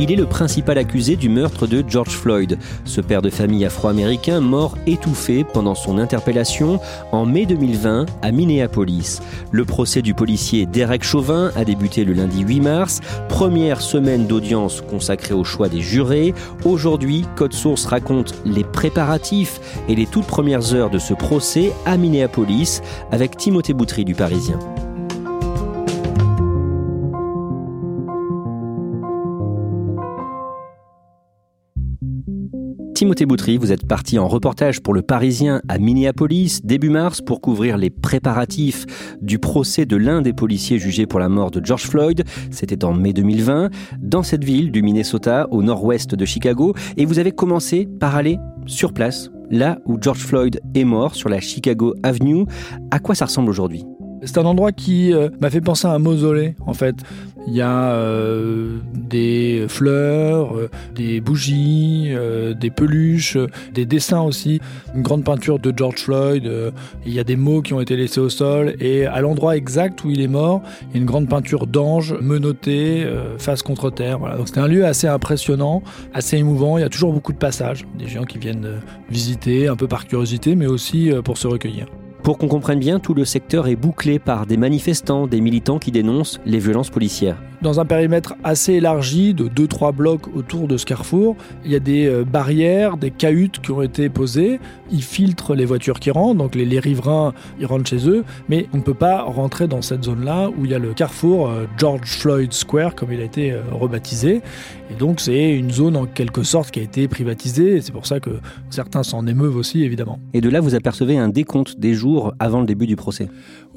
Il est le principal accusé du meurtre de George Floyd, ce père de famille afro-américain mort étouffé pendant son interpellation en mai 2020 à Minneapolis. Le procès du policier Derek Chauvin a débuté le lundi 8 mars, première semaine d'audience consacrée au choix des jurés. Aujourd'hui, Code Source raconte les préparatifs et les toutes premières heures de ce procès à Minneapolis avec Timothée Boutry du Parisien. Timothée Boutry, vous êtes parti en reportage pour le Parisien à Minneapolis début mars pour couvrir les préparatifs du procès de l'un des policiers jugés pour la mort de George Floyd. C'était en mai 2020 dans cette ville du Minnesota au nord-ouest de Chicago et vous avez commencé par aller sur place, là où George Floyd est mort sur la Chicago Avenue. À quoi ça ressemble aujourd'hui? C'est un endroit qui euh, m'a fait penser à un mausolée, en fait. Il y a euh, des fleurs, euh, des bougies, euh, des peluches, des dessins aussi, une grande peinture de George Floyd. il y a des mots qui ont été laissés au sol. Et à l'endroit exact où il est mort, il y a une grande peinture d'ange menotté, face contre terre. Donc c'était un lieu assez impressionnant, assez émouvant. Il y a toujours beaucoup de passages, des gens qui viennent visiter, un peu par curiosité, mais aussi pour se recueillir. Pour qu'on comprenne bien, tout le secteur est bouclé par des manifestants, des militants qui dénoncent les violences policières. dans un périmètre assez élargi de 2-3 blocs autour de ce carrefour. Il y a des euh, barrières, des cahutes qui ont été posées. Ils filtrent les voitures qui rentrent, donc les, les riverains ils rentrent chez eux, mais on ne peut pas rentrer dans cette zone-là où il y a le carrefour euh, George Floyd Square, comme il a été euh, rebaptisé. Et donc c'est une zone en quelque sorte qui a été privatisée, et c'est pour ça que certains s'en émeuvent aussi, évidemment. Et de là, vous apercevez un décompte des jours avant le début du procès.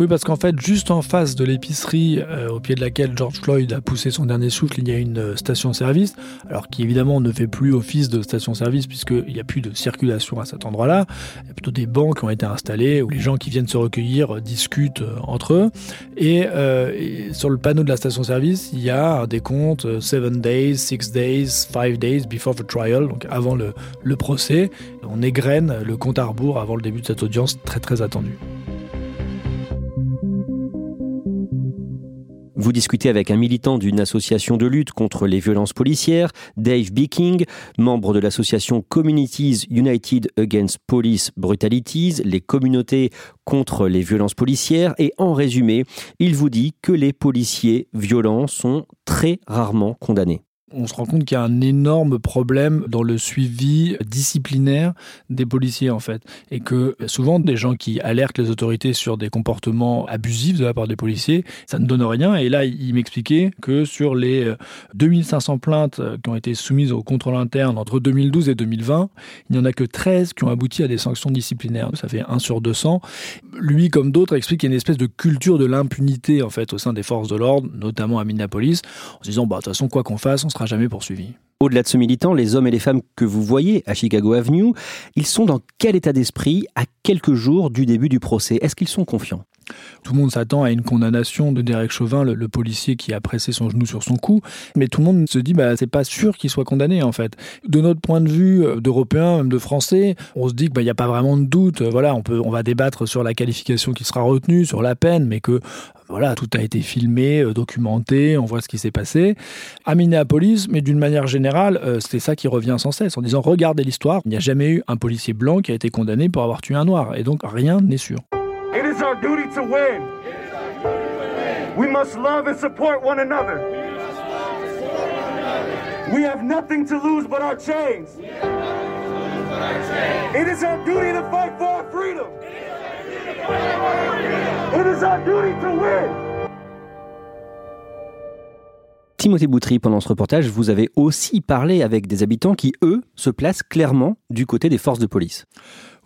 Oui, parce qu'en fait, juste en face de l'épicerie euh, au pied de laquelle George Floyd a poussé son dernier souffle, il y a une euh, station-service, alors qui évidemment ne fait plus office de station-service puisqu'il n'y a plus de circulation à cet endroit-là. Il y a plutôt des bancs qui ont été installés où les gens qui viennent se recueillir euh, discutent entre eux. Et, sur le panneau de la station-service, il y a décompte euh, 7 days, 6 days, 5 days before the trial, donc avant le, le procès. On égrène le compte à rebours avant le début de cette audience très très attendue. Vous discutez avec un militant d'une association de lutte contre les violences policières, Dave Beeking, membre de l'association Communities United Against Police Brutalities, les communautés contre les violences policières. Et en résumé, il vous dit que les policiers violents sont très rarement condamnés. On se rend compte qu'il y a un énorme problème dans le suivi disciplinaire des policiers en fait. Et que souvent des gens qui alertent les autorités sur des comportements abusifs de la part des policiers ça ne donne rien. Et là il m'expliquait que sur les euh, 2500 plaintes euh, qui ont été soumises au contrôle interne entre 2012 et 2020 il n'y en a que 13 qui ont abouti à des sanctions disciplinaires. Ça fait 1 sur 200 lui comme d'autres explique qu'il y a une espèce de culture de l'impunité en fait au sein des forces de l'ordre notamment à Minneapolis en se disant bah de toute façon quoi qu'on fasse on sera jamais poursuivi. Au-delà de ce militant, les hommes et les femmes que vous voyez à Chicago Avenue, ils sont dans quel état d'esprit à quelques jours du début du procès? Est-ce qu'ils sont confiants? Tout le monde s'attend à une condamnation de Derek Chauvin, le, policier qui a pressé son genou sur son cou, mais tout le monde se dit bah c'est pas sûr qu'il soit condamné en fait. De notre point de vue euh, d'Européens, même de Français, on se dit qu'il bah, n'y a pas vraiment de doute. Voilà, on on va débattre sur la qualification qui sera retenue, sur la peine, mais que voilà, tout a été filmé, euh, documenté, on voit ce qui s'est passé. À Minneapolis, mais d'une manière générale, euh, c'est ça qui revient sans cesse, en disant regardez l'histoire, il n'y a jamais eu un policier blanc qui a été condamné pour avoir tué un noir, et donc rien n'est sûr. It is our duty to win. We must love and support one another. We have nothing to lose but our chains. It is our duty to fight for our freedom. It is our duty to win. Timothée Boutry, pendant ce reportage, vous avez aussi parlé avec des habitants qui, eux, se placent clairement du côté des forces de police.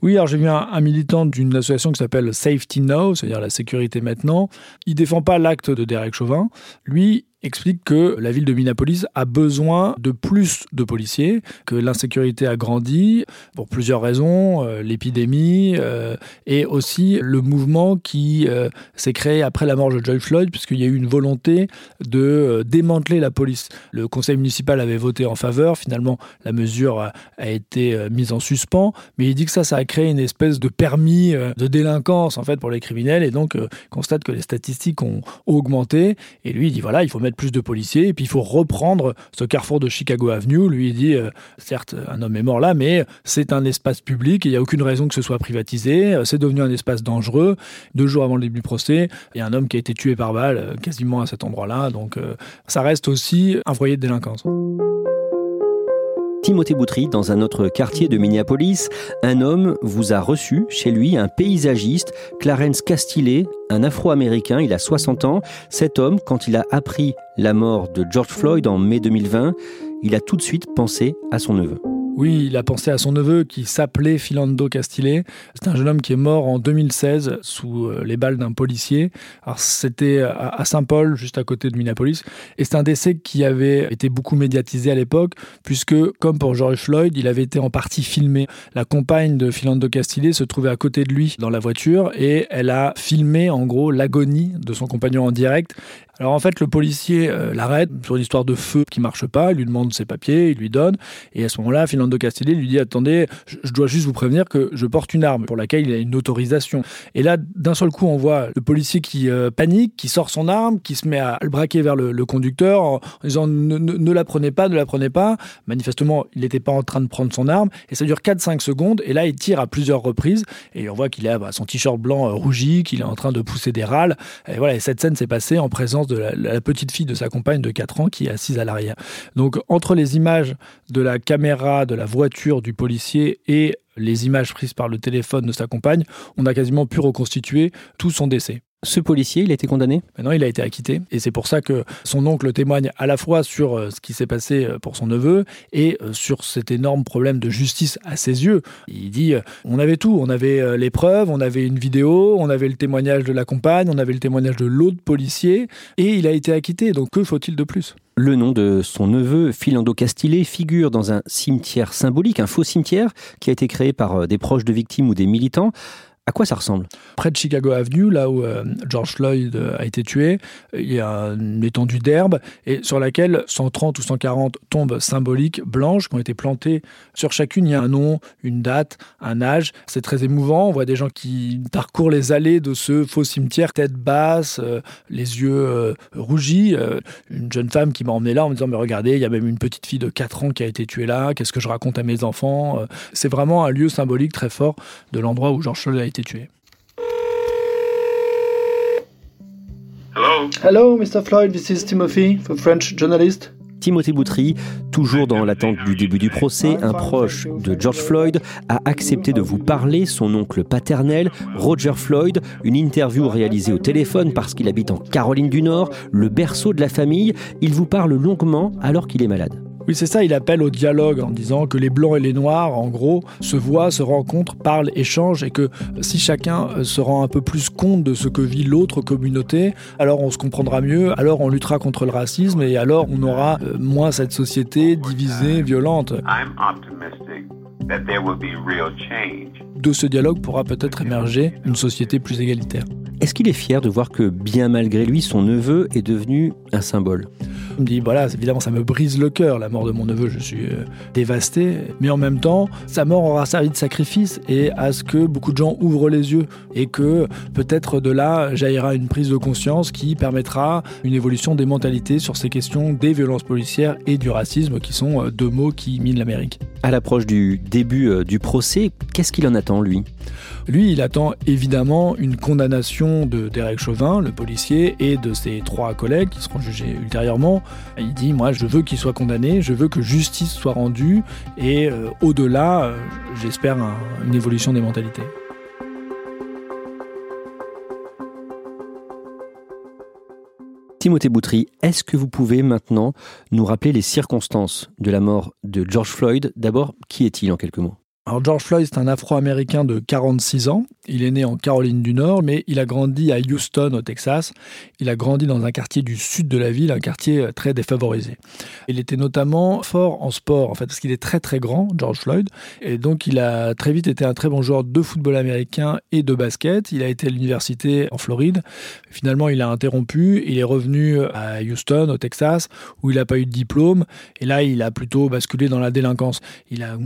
Oui, alors j'ai vu un, militant d'une association qui s'appelle Safety Now, c'est-à-dire la sécurité maintenant. Il défend pas l'acte de Derek Chauvin. Lui, explique que la ville de Minneapolis a besoin de plus de policiers, que l'insécurité a grandi pour plusieurs raisons, euh, l'épidémie euh, et aussi le mouvement qui euh, s'est créé après la mort de Joy Floyd, puisqu'il y a eu une volonté de démanteler la police. Le conseil municipal avait voté en faveur, finalement la mesure a, a été mise en suspens, mais il dit que ça, ça a créé une espèce de permis de délinquance en fait pour les criminels. Et donc constate que les statistiques ont augmenté. Et lui il dit voilà il faut mettre plus de policiers, et puis il faut reprendre ce carrefour de Chicago Avenue. Lui, il dit, euh, certes, un homme est mort là, mais c'est un espace public, il n'y a aucune raison que ce soit privatisé, euh, c'est devenu un espace dangereux. Deux jours avant le début du procès, il y a un homme qui a été tué par balle, euh, quasiment à cet endroit-là, donc ça reste aussi un foyer de délinquance. Timothée Boutry, dans un autre quartier de Minneapolis, un homme vous a reçu chez lui, un paysagiste, Clarence Castillet, un Afro-Américain, il a 60 ans. Cet homme, quand il a appris la mort de George Floyd en mai 2020, il a tout de suite pensé à son neveu. Oui, il a pensé à son neveu qui s'appelait Philando Castile. C'est un jeune homme qui est mort en 2016 sous euh, les balles d'un policier. Alors c'était à Saint-Paul, juste à côté de Minneapolis. Et c'est un décès qui avait été beaucoup médiatisé à l'époque, puisque, comme pour George Floyd, il avait été en partie filmé. La compagne de Philando Castile se trouvait à côté de lui dans la voiture et elle a filmé en gros l'agonie de son compagnon en direct. Alors en fait, le policier euh, l'arrête sur une histoire de feu qui marche pas, il lui demande ses papiers, il lui donne, et à ce moment-là, Fernando Castillo lui dit attendez, je dois juste vous prévenir que je porte une arme pour laquelle il a une autorisation. Et là, d'un seul coup, on voit le policier qui euh, panique, qui sort son arme, qui se met à le braquer vers le, conducteur en, disant ne, ne, la prenez pas, ne la prenez pas. Manifestement, il n'était pas en train de prendre son arme, et ça dure 4-5 secondes, et là, il tire à plusieurs reprises, et on voit qu'il a bah, son t-shirt blanc euh, rougi, qu'il est en train de pousser des râles. Et voilà, et cette scène s'est passée en présence de la, petite fille de sa compagne de 4 ans qui est assise à l'arrière. Donc entre les images de la caméra de la voiture du policier et les images prises par le téléphone de sa compagne, on a quasiment pu reconstituer tout son décès. Ce policier, il a été condamné? Maintenant, il a été acquitté. Et c'est pour ça que son oncle témoigne à la fois sur euh, ce qui s'est passé euh, pour son neveu et euh, sur cet énorme problème de justice à ses yeux. Il dit on avait tout. On avait les preuves, on avait une vidéo, on avait le témoignage de la compagne, on avait le témoignage de l'autre policier. Et il a été acquitté. Donc, que faut-il de plus? Le nom de son neveu, Philando Castile, figure dans un cimetière symbolique, un faux cimetière qui a été créé par des proches de victimes ou des militants. À quoi ça ressemble? Près de Chicago Avenue, là où euh, George Floyd euh, a été tué, il y a une étendue d'herbe et sur laquelle 130 ou 140 tombes symboliques blanches qui ont été plantées. Sur chacune, il y a un nom, une date, un âge. C'est très émouvant. On voit des gens qui parcourent les allées de ce faux cimetière, tête basse, euh, les yeux rougis. une jeune femme qui m'a emmené là en me disant Mais regardez, il y a même une petite fille de 4 ans qui a été tuée là. Qu'est-ce que je raconte à mes enfants? C'est vraiment un lieu symbolique très fort de l'endroit où George Floyd a été tué. Hello? Hello, Mr. Floyd. This is Timothy, a French journalist. Timothy Boutry, toujours dans l'attente du début du procès, un proche de George Floyd a accepté de vous parler, son oncle paternel, Roger Floyd, une interview réalisée au téléphone parce qu'il habite en Caroline du Nord, le berceau de la famille. Il vous parle longuement alors qu'il est malade. Oui, c'est ça, il appelle au dialogue en disant que les blancs et les noirs, en gros, se voient, se rencontrent, parlent, échangent et que si chacun euh, se rend un peu plus compte de ce que vit l'autre communauté, alors on se comprendra mieux, alors on luttera contre le racisme et alors on aura euh, moins cette société divisée, violente. De ce dialogue pourra peut-être émerger une société plus égalitaire. Est-ce qu'il est fier de voir que, bien malgré lui, son neveu est devenu un symbole? Il me dit, voilà, évidemment, ça me brise le cœur, la mort de mon neveu, je suis euh, dévasté. Mais en même temps, sa mort aura servi de sacrifice et à ce que beaucoup de gens ouvrent les yeux et que peut-être de là jaillira une prise de conscience qui permettra une évolution des mentalités sur ces questions des violences policières et du racisme, qui sont euh, deux mots qui minent l'Amérique. À l'approche du début euh, du procès, qu'est-ce qu'il en attend, lui? Lui, il attend évidemment une condamnation de Derek Chauvin, le policier, et de ses trois collègues qui seront jugés ultérieurement. Il dit, moi, je veux qu'il soit condamné, je veux que justice soit rendue, et euh, au-delà, euh, j'espère une évolution des mentalités. Timothée Boutry, est-ce que vous pouvez maintenant nous rappeler les circonstances de la mort de George Floyd? D'abord, qui est-il en quelques mots? Alors George Floyd, c'est un Afro-Américain de 46 ans. Il est né en Caroline du Nord, mais il a grandi à Houston, au Texas. Il a grandi dans un quartier du sud de la ville, un quartier euh, très défavorisé. Il était notamment fort en sport, en fait, parce qu'il est très très grand, George Floyd. Et donc il a très vite été un très bon joueur de football américain et de basket. Il a été à l'université en Floride. Finalement, il a interrompu. Il est revenu à Houston, au Texas, où il n'a pas eu de diplôme. Et là, il a plutôt basculé dans la délinquance. Il a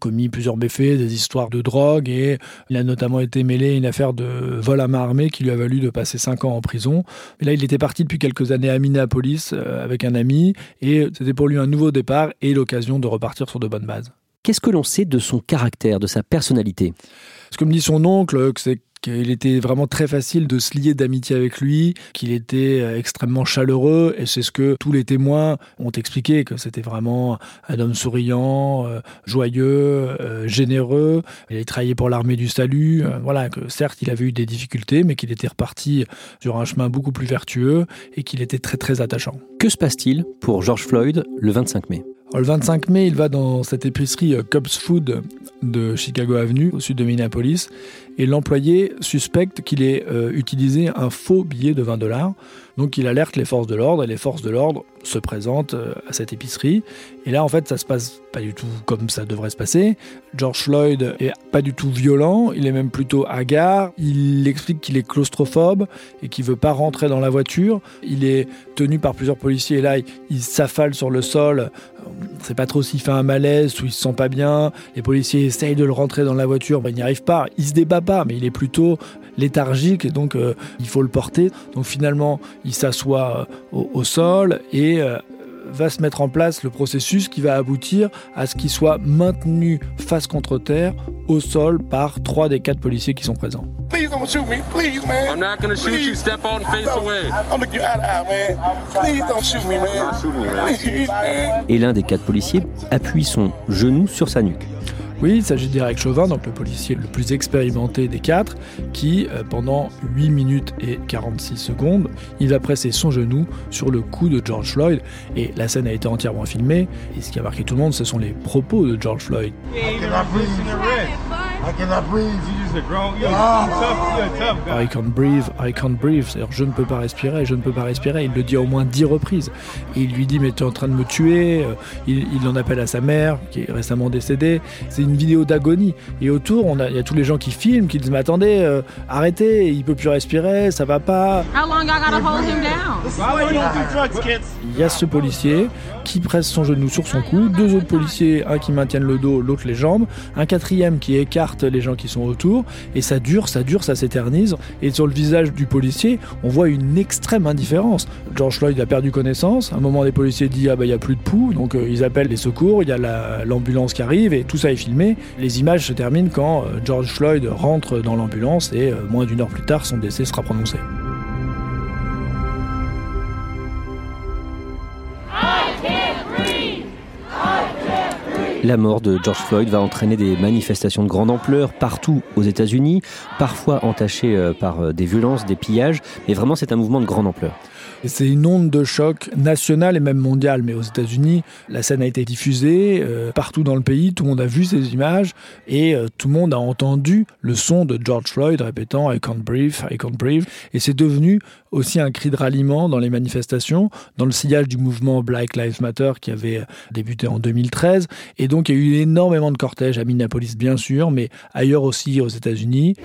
commis plusieurs fait des histoires de drogue et il a notamment été mêlé à une affaire de vol à main armée qui lui a valu de passer 5 ans en prison. Mais là, il était parti depuis quelques années à Minneapolis euh, avec un ami et c'était pour lui un nouveau départ et l'occasion de repartir sur de bonnes bases. Qu'est-ce que l'on sait de son caractère, de sa personnalité? Ce que me dit son oncle, c'est qu'il était vraiment très facile de se lier d'amitié avec lui, qu'il était euh, extrêmement chaleureux, et c'est ce que tous les témoins ont expliqué, que c'était vraiment un homme souriant, euh, joyeux, euh, généreux. Il a travaillé pour l'armée du salut. voilà, que certes, il avait eu des difficultés, mais qu'il était reparti sur un chemin beaucoup plus vertueux et qu'il était très très attachant. Que se passe-t-il pour George Floyd le 25 mai? Le 25 mai, il va dans cette épicerie Cubs Food de Chicago Avenue, au sud de Minneapolis, et l'employé suspecte qu'il ait euh, utilisé un faux billet de 20 dollars. Donc il alerte les forces de l'ordre et les forces de l'ordre se présentent euh, à cette épicerie. Et là, en fait, ça se passe pas du tout comme ça devrait se passer. George Floyd est pas du tout violent, il est même plutôt hagard. Il explique qu'il est claustrophobe et qu'il veut pas rentrer dans la voiture. Il est tenu par plusieurs policiers et là, il s'affale sur le sol. On sait pas trop s'il fait un malaise ou il se sent pas bien. Les policiers essayent de le rentrer dans la voiture, mais il n'y arrive pas. Il se débat pas, mais il est plutôt léthargique et donc euh, il faut le porter. Donc finalement, il s'assoit euh, au, sol et euh, va se mettre en place le processus qui va aboutir à ce qu'il soit maintenu face contre terre au sol par trois des quatre policiers qui sont présents. Et l'un des quatre policiers appuie son genou sur sa nuque. Oui, il s'agit d'Eric Chauvin, donc le policier le plus expérimenté des quatre, qui, euh, pendant 8 minutes et 46 secondes, il va presser son genou sur le cou de George Floyd. Et la scène a été entièrement filmée. Et ce qui a marqué tout le monde, ce sont les propos de George Floyd. I cannot breathe. You just a grown. Yo, ah. tough. You're tough guy. I can't breathe. I can't breathe. C'est-à-dire, je ne peux pas respirer. Je ne peux pas respirer. Il le dit au moins dix reprises. Et il lui dit, mais tu es en train de me tuer. Euh, il, il en appelle à sa mère, qui est récemment décédée. C'est une vidéo d'agonie. Et autour, on a, il y a tous les gens qui filment, qui disent, mais attendez, euh, arrêtez. Il peut plus respirer. Ça va pas. How long I gotta hold him down? Il y a ce policier qui presse son genou sur son cou, deux autres policiers, un qui maintiennent le dos, l'autre les jambes, un quatrième qui écarte les gens qui sont autour, et ça dure, ça dure, ça s'éternise, et sur le visage du policier, on voit une extrême indifférence. George Floyd a perdu connaissance, à un moment des policiers disent ah bah il n'y a plus de pouls, donc euh, ils appellent les secours, il y a l'ambulance qui arrive, et tout ça est filmé. Les images se terminent quand euh, George Floyd rentre dans l'ambulance, et euh, moins d'une heure plus tard, son décès sera prononcé. La mort de George Floyd va entraîner des manifestations de grande ampleur partout aux États-Unis, parfois entachées euh, par euh, des violences, des pillages, mais vraiment c'est un mouvement de grande ampleur. C'est une onde de choc nationale et même mondiale, mais aux États-Unis, la scène a été diffusée euh, partout dans le pays, tout le monde a vu ces images et euh, tout le monde a entendu le son de George Floyd répétant I can't breathe, I can't breathe. Et c'est devenu aussi un cri de ralliement dans les manifestations, dans le sillage du mouvement Black Lives Matter qui avait débuté en 2013. Et donc il y a eu énormément de cortèges à Minneapolis, bien sûr, mais ailleurs aussi aux États-Unis.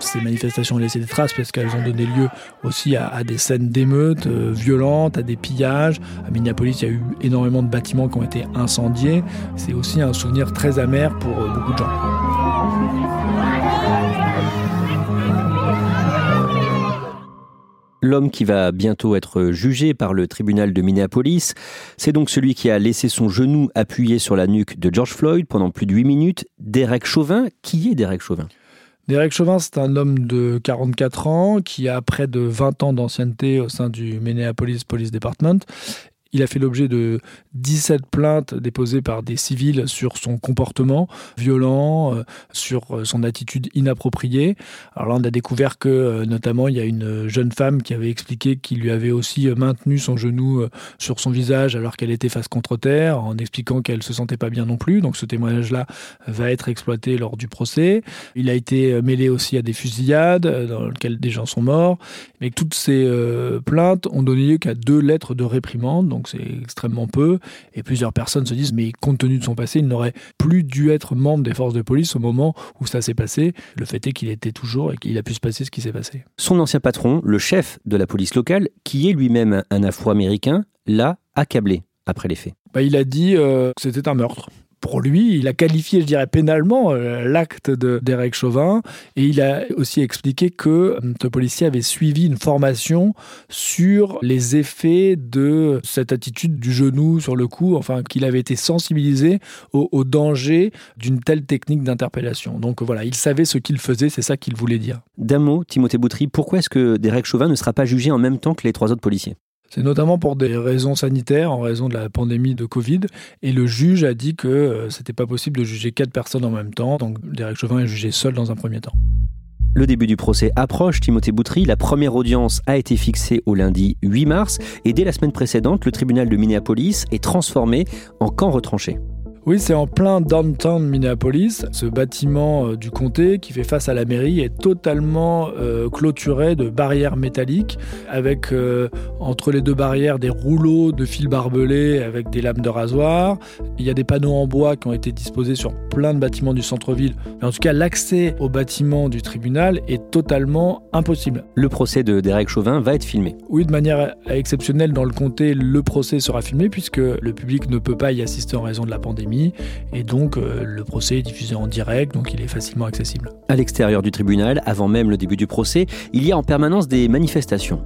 Ces manifestations ont laissé des traces parce qu'elles ont donné lieu aussi à, des scènes d'émeutes euh, violentes, à des pillages. À Minneapolis, il y a eu énormément de bâtiments qui ont été incendiés. C'est aussi un souvenir très amer pour euh, beaucoup de gens. L'homme qui va bientôt être jugé par le tribunal de Minneapolis, c'est donc celui qui a laissé son genou appuyé sur la nuque de George Floyd pendant plus de 8 minutes, Derek Chauvin. Qui est Derek Chauvin? Derek Chauvin, c'est un homme de 44 ans qui a près de 20 ans d'ancienneté au sein du Minneapolis Police Department il a fait l'objet de 17 plaintes déposées par des civils sur son comportement violent, euh, sur euh, son attitude inappropriée. Alors là, on a découvert que, euh, notamment, il y a une jeune femme qui avait expliqué qu'il lui avait aussi maintenu son genou sur son visage alors qu'elle était face contre terre, en expliquant qu'elle se sentait pas bien non plus. Donc ce témoignage-là va être exploité lors du procès. Il a été mêlé aussi à des fusillades dans lesquelles des gens sont morts. Mais toutes ces plaintes ont donné lieu qu'à deux lettres de réprimande c'est extrêmement peu. Et plusieurs personnes se disent, mais compte tenu de son passé, il n'aurait plus dû être membre des forces de police au moment où ça s'est passé. Le fait est qu'il était toujours et qu'il a pu se passer ce qui s'est passé. Son ancien patron, le chef de la police locale, qui est lui-même un Afro-Américain, l'a accablé après les faits. Bah, il a dit euh, que c'était un meurtre pour lui, il a qualifié, je dirais, pénalement euh, l'acte de Derek Chauvin et il a aussi expliqué que euh, ce policier avait suivi une formation sur les effets de cette attitude du genou sur le cou, enfin qu'il avait été sensibilisé au, danger d'une telle technique d'interpellation. Donc voilà, il savait ce qu'il faisait, c'est ça qu'il voulait dire. D'un mot, Timothée Boutry, pourquoi est-ce que Derek Chauvin ne sera pas jugé en même temps que les trois autres policiers? C'est notamment pour des raisons sanitaires, en raison de la pandémie de Covid. Et le juge a dit que euh, c'était pas possible de juger quatre personnes en même temps. Donc Derek Chauvin est jugé seul dans un premier temps. Le début du procès approche, Timothée Boutry. La première audience a été fixée au lundi 8 mars et dès la semaine précédente, le tribunal de Minneapolis est transformé en camp retranché. Oui, c'est en plein downtown Minneapolis. Ce bâtiment euh, du comté qui fait face à la mairie est totalement euh, clôturé de barrières métalliques avec euh, entre les deux barrières des rouleaux de fils barbelés avec des lames de rasoir. Il y a des panneaux en bois qui ont été disposés sur plein de bâtiments du centre-ville. Mais en tout cas, l'accès au bâtiment du tribunal est totalement impossible. Le procès de Derek Chauvin va être filmé. Oui, de manière exceptionnelle dans le comté, le procès sera filmé puisque le public ne peut pas y assister en raison de la pandémie et donc euh, le procès est diffusé en direct, donc il est facilement accessible. À l'extérieur du tribunal, avant même le début du procès, il y a en permanence des manifestations.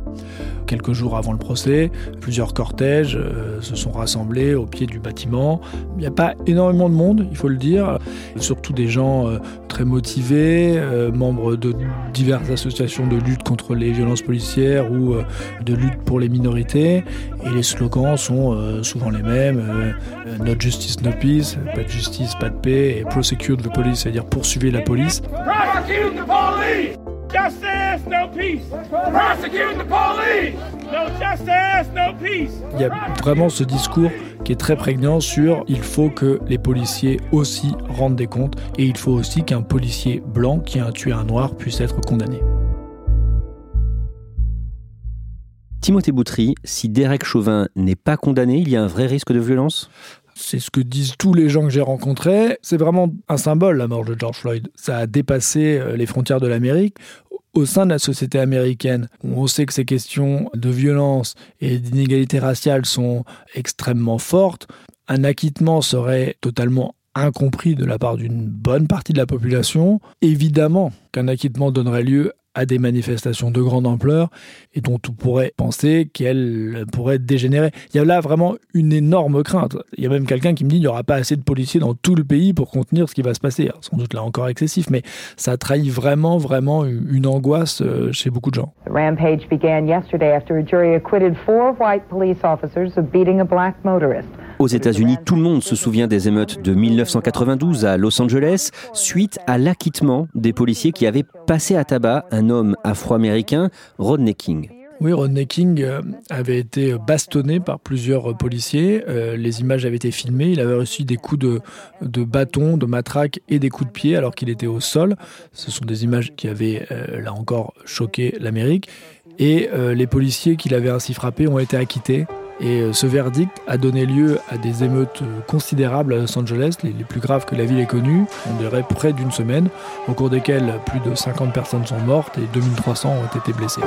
Quelques jours avant le procès, plusieurs cortèges euh, se sont rassemblés au pied du bâtiment. Il n'y a pas énormément de monde, il faut le dire, surtout des gens euh, très motivés, membres de diverses associations de lutte contre les violences policières ou de lutte pour les minorités. Et les slogans sont souvent les mêmes Not justice, no peace, pas de justice, pas de paix, et prosecute the police, c'est-à-dire poursuivre la police. Il y a vraiment ce discours qui est très prégnant sur il faut que les policiers aussi rendent des comptes et il faut aussi qu'un policier blanc qui a tué un noir puisse être condamné. Timothée Boutry, si Derek Chauvin n'est pas condamné, il y a un vrai risque de violence? C'est ce que disent tous les gens que j'ai rencontrés. C'est vraiment un symbole, la mort de George Floyd. Ça a dépassé euh, les frontières de l'Amérique. Au sein de la société américaine, on sait que ces questions de violence et d'inégalité raciale sont extrêmement fortes, un acquittement serait totalement incompris de la part d'une bonne partie de la population. Évidemment qu'un acquittement donnerait lieu à des manifestations de grande ampleur et dont on pourrait penser qu'elles pourraient dégénérer. Il y a là vraiment une énorme crainte. Il y a même quelqu'un qui me dit qu'il n'y aura pas assez de policiers dans tout le pays pour contenir ce qui va se passer. sans doute là encore excessif, mais ça trahit vraiment, vraiment une angoisse euh, chez beaucoup de gens. The rampage began yesterday after a jury acquitted four white police officers of beating a black motorist. Aux États-Unis, tout le monde se souvient des émeutes de 1992 à Los Angeles, suite à l'acquittement des policiers qui avaient passé à tabac un homme afro-américain, Rodney King. Oui, Rodney King euh, avait été bastonné par plusieurs policiers. Euh, les images avaient été filmées. Il avait reçu des coups de, de bâton, de matraque et des coups de pied alors qu'il était au sol. Ce sont des images qui avaient, euh, là encore, choqué l'Amérique. Et les policiers qui l'avaient ainsi frappé ont été acquittés. Et ce verdict a donné lieu à des émeutes considérables à Los Angeles, les, plus graves que la ville ait connues. On dirait près d'une semaine, au cours desquelles plus de 50 personnes sont mortes et 2300 ont été blessées.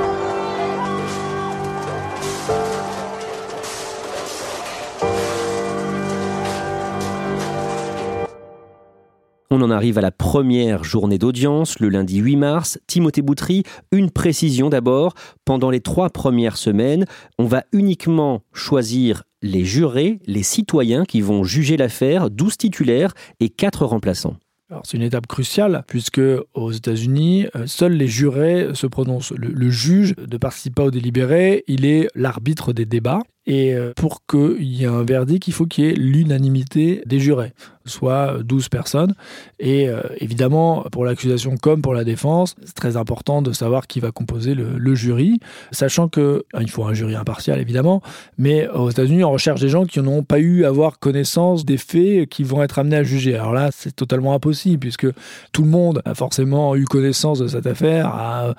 On en arrive à la première journée d'audience, le lundi 8 mars. Timothée Boutry, une précision d'abord. Pendant les trois premières semaines, on va uniquement choisir les jurés, les citoyens qui vont juger l'affaire, 12 titulaires et 4 remplaçants. C'est une étape cruciale puisque aux États-Unis, euh, seuls les jurés se prononcent. Le, le juge ne participe pas au délibéré, il est l'arbitre des débats et euh, pour qu'il y ait un verdict, il faut qu'il y ait l'unanimité des jurés, soit 12 personnes. Et euh, évidemment, pour l'accusation comme pour la défense, c'est très important de savoir qui va composer le, jury, sachant que hein, il faut un jury impartial évidemment, mais aux États-Unis, on recherche des gens qui n'ont pas eu à avoir connaissance des faits qui vont être amenés à juger. Alors là, c'est totalement impossible puisque tout le monde a forcément eu connaissance de cette affaire, a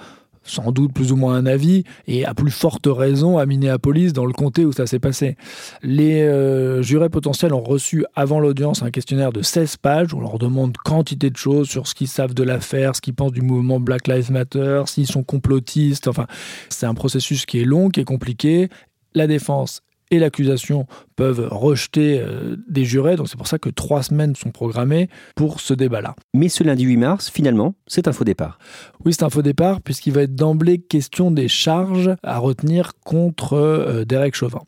sans doute plus ou moins un avis, et à plus forte raison à Minneapolis, dans le comté où ça s'est passé. Les euh, jurés potentiels ont reçu avant l'audience un questionnaire de 16 pages, où on leur demande quantité de choses sur ce qu'ils savent de l'affaire, ce qu'ils pensent du mouvement Black Lives Matter, s'ils sont complotistes, enfin, c'est un processus qui est long, qui est compliqué. La défense et l'accusation peuvent rejeter euh, des jurés. Donc c'est pour ça que trois semaines sont programmées pour ce débat-là. Mais ce lundi 8 mars, finalement, c'est un faux départ. Oui, c'est un faux départ puisqu'il va être d'emblée question des charges à retenir contre euh, Derek Chauvin.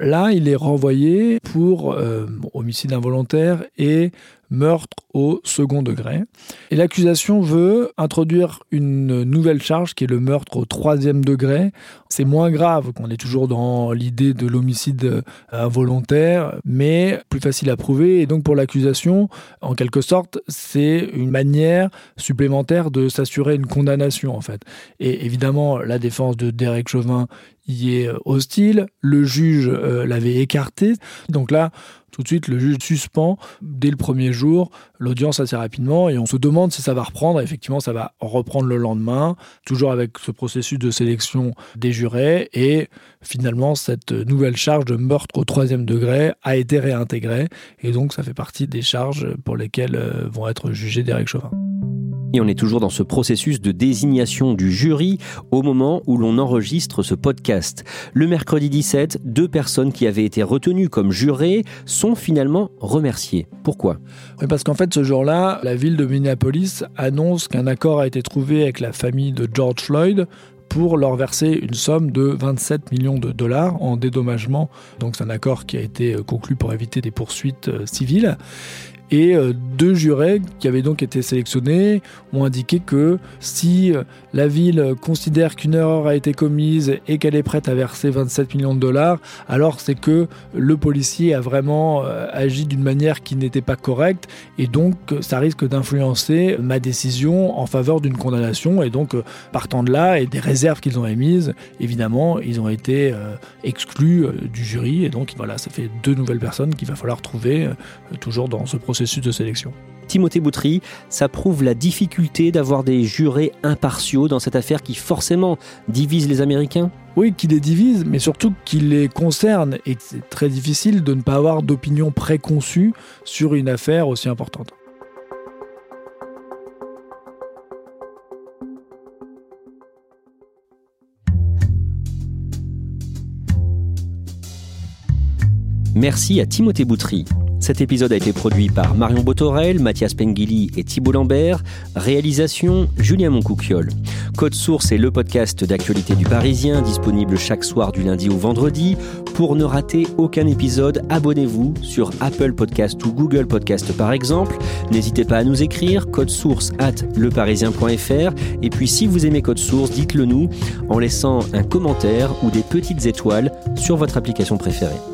Là, il est renvoyé pour euh, homicide involontaire et meurtre au second degré. Et l'accusation veut introduire une nouvelle charge qui est le meurtre au troisième degré. C'est moins grave qu'on est toujours dans l'idée de l'homicide involontaire, mais plus facile à prouver. Et donc pour l'accusation, en quelque sorte, c'est une manière supplémentaire de s'assurer une condamnation en fait. Et évidemment, la défense de Derek Chauvin y est hostile. Le juge euh, l'avait écarté. Donc là, tout de suite, le juge suspend dès le premier jour l'audience assez rapidement et on se demande si ça va reprendre. Effectivement, ça va reprendre le lendemain, toujours avec ce processus de sélection des jurés. Et finalement, cette nouvelle charge de meurtre au troisième degré a été réintégrée. Et donc, ça fait partie des charges pour lesquelles euh, vont être jugés Derek Chauvin. Et on est toujours dans ce processus de désignation du jury au moment où l'on enregistre ce podcast. Le mercredi 17, deux personnes qui avaient été retenues comme jurées sont finalement remerciées. Pourquoi? Oui, Parce qu'en fait, ce jour-là, la ville de Minneapolis annonce qu'un accord a été trouvé avec la famille de George Floyd pour leur verser une somme de 27 millions de dollars en dédommagement. Donc c'est un accord qui a été conclu pour éviter des poursuites euh, civiles. Et euh, deux jurés qui avaient donc été sélectionnés ont indiqué que si euh, la ville considère qu'une erreur a été commise et qu'elle est prête à verser 27 millions de dollars, alors c'est que le policier a vraiment euh, agi d'une manière qui n'était pas correcte et donc ça risque d'influencer ma décision en faveur d'une condamnation. Et donc partant de là et des réserves qu'ils ont émises, évidemment, ils ont été exclus du jury et donc voilà, ça fait deux nouvelles personnes qu'il va falloir trouver toujours dans ce processus de sélection. Timothée Boutry, ça prouve la difficulté d'avoir des jurés impartiaux dans cette affaire qui forcément divise les Américains Oui, qui les divise, mais surtout qui les concerne. Et c'est très difficile de ne pas avoir d'opinion préconçue sur une affaire aussi importante. Merci à Timothée Boutry. Cet épisode a été produit par Marion Botorel, Mathias Pengili et Thibault Lambert. Réalisation Julien Moncouquiol. Code Source est le podcast d'actualité du Parisien, disponible chaque soir du lundi au vendredi. Pour ne rater aucun épisode, abonnez-vous sur Apple Podcast ou Google Podcast par exemple. N'hésitez pas à nous écrire code source at leparisien.fr. Et puis si vous aimez Code Source, dites-le nous en laissant un commentaire ou des petites étoiles sur votre application préférée.